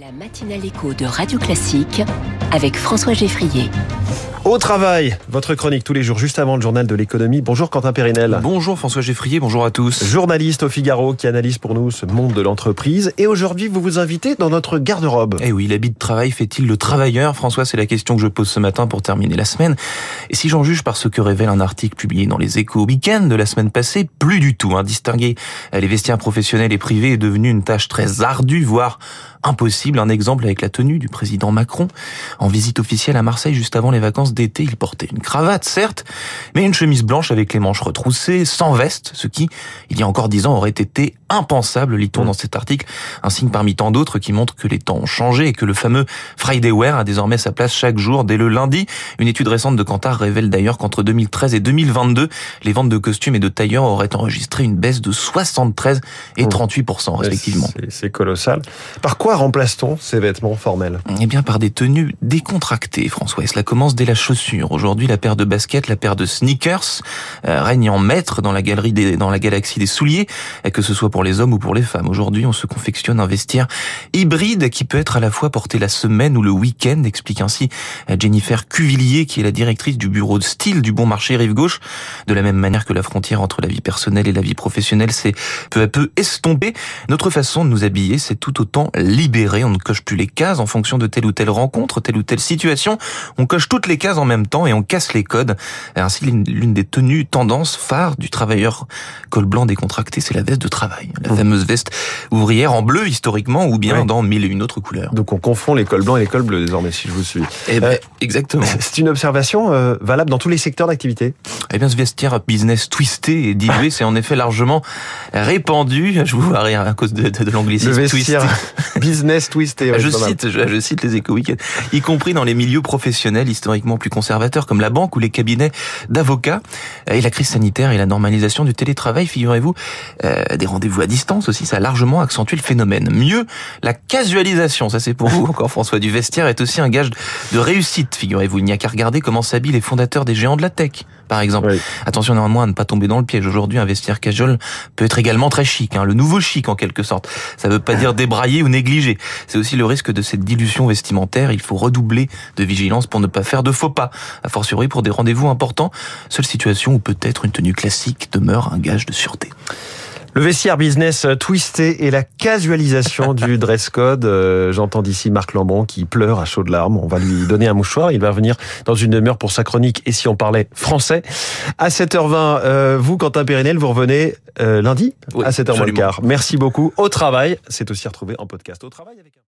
La matinale écho de Radio Classique avec François Geffrier. Au travail, votre chronique tous les jours juste avant le journal de l'économie. Bonjour Quentin Périnel. Bonjour François Geffrier, bonjour à tous. Journaliste au Figaro qui analyse pour nous ce monde de l'entreprise. Et aujourd'hui, vous vous invitez dans notre garde-robe. Eh oui, l'habit de travail fait-il le travailleur François, c'est la question que je pose ce matin pour terminer la semaine. Et si j'en juge par ce que révèle un article publié dans les échos week-end de la semaine passée, plus du tout. Hein. Distinguer les vestiaires professionnels et privés est devenu une tâche très ardue, voire impossible. Un exemple avec la tenue du président Macron. En visite officielle à Marseille juste avant les vacances d'été, il portait une cravate, certes, mais une chemise blanche avec les manches retroussées, sans veste, ce qui, il y a encore dix ans, aurait été impensable, lit-on dans cet article. Un signe parmi tant d'autres qui montre que les temps ont changé et que le fameux Friday Wear a désormais sa place chaque jour dès le lundi. Une étude récente de Kantar révèle d'ailleurs qu'entre 2013 et 2022, les ventes de costumes et de tailleurs auraient enregistré une baisse de 73 et 38% respectivement. C'est colossal. Par quoi ces vêtements formels Eh bien, par des tenues décontractées, François. Et cela commence dès la chaussure. Aujourd'hui, la paire de baskets, la paire de sneakers euh, règne en maître dans la galerie des, dans la galaxie des souliers, que ce soit pour les hommes ou pour les femmes. Aujourd'hui, on se confectionne un vestiaire hybride qui peut être à la fois porté la semaine ou le week-end, explique ainsi euh, Jennifer Cuvillier, qui est la directrice du bureau de style du Bon Marché Rive Gauche. De la même manière que la frontière entre la vie personnelle et la vie professionnelle s'est peu à peu estompée, notre façon de nous habiller s'est tout autant libérée. On ne coche plus les cases en fonction de telle ou telle rencontre, telle ou telle situation. On coche toutes les cases en même temps et on casse les codes. Ainsi, l'une des tenues tendances phares du travailleur col blanc décontracté, c'est la veste de travail la fameuse veste ouvrière en bleu historiquement ou bien dans mille et une autres couleurs. Donc on confond les cols blancs et les cols bleus désormais, si je vous suis. Eh ben, euh, exactement. C'est une observation euh, valable dans tous les secteurs d'activité Eh bien, ce vestiaire business twisté et dilué, c'est en effet largement répandu. Je vous vois rire à cause de, de, de l'anglicisme. Le vestiaire business twisté. je, cite, je, je, cite les éco week y compris dans les milieux professionnels historiquement plus conservateurs comme la banque ou les cabinets d'avocats. Et la crise sanitaire et la normalisation du télétravail, figurez-vous, euh, des rendez-vous à distance aussi, ça a largement accentué le phénomène. Mieux, la casualisation, ça c'est pour vous encore François du vestiaire, est aussi un gage de réussite, figurez-vous. Il n'y a qu'à regarder comment s'habillent les fondateurs des géants de la tech, par exemple. Oui. Attention néanmoins à ne pas tomber dans le piège. Aujourd'hui, un vestiaire casual peut être également très chic, hein, le nouveau chic en quelque sorte. Ça ne veut pas dire débrailler ou négliger. C'est aussi le risque de cette dilution vestimentaire. Il faut redoubler de vigilance pour ne pas faire de faux pas. A fortiori pour des rendez-vous importants, seule situation où peut-être une tenue classique demeure un gage de sûreté. Le vestiaire business twisté et la casualisation du dress code. Euh, J'entends d'ici Marc Lambon qui pleure à chaudes larmes. On va lui donner un mouchoir. Il va venir dans une demi-heure pour sa chronique. Et si on parlait français À 7h20, euh, vous, Quentin Périnel, vous revenez euh, lundi oui, à 7h15. Merci beaucoup. Au travail, c'est aussi retrouvé en podcast. Au travail avec un...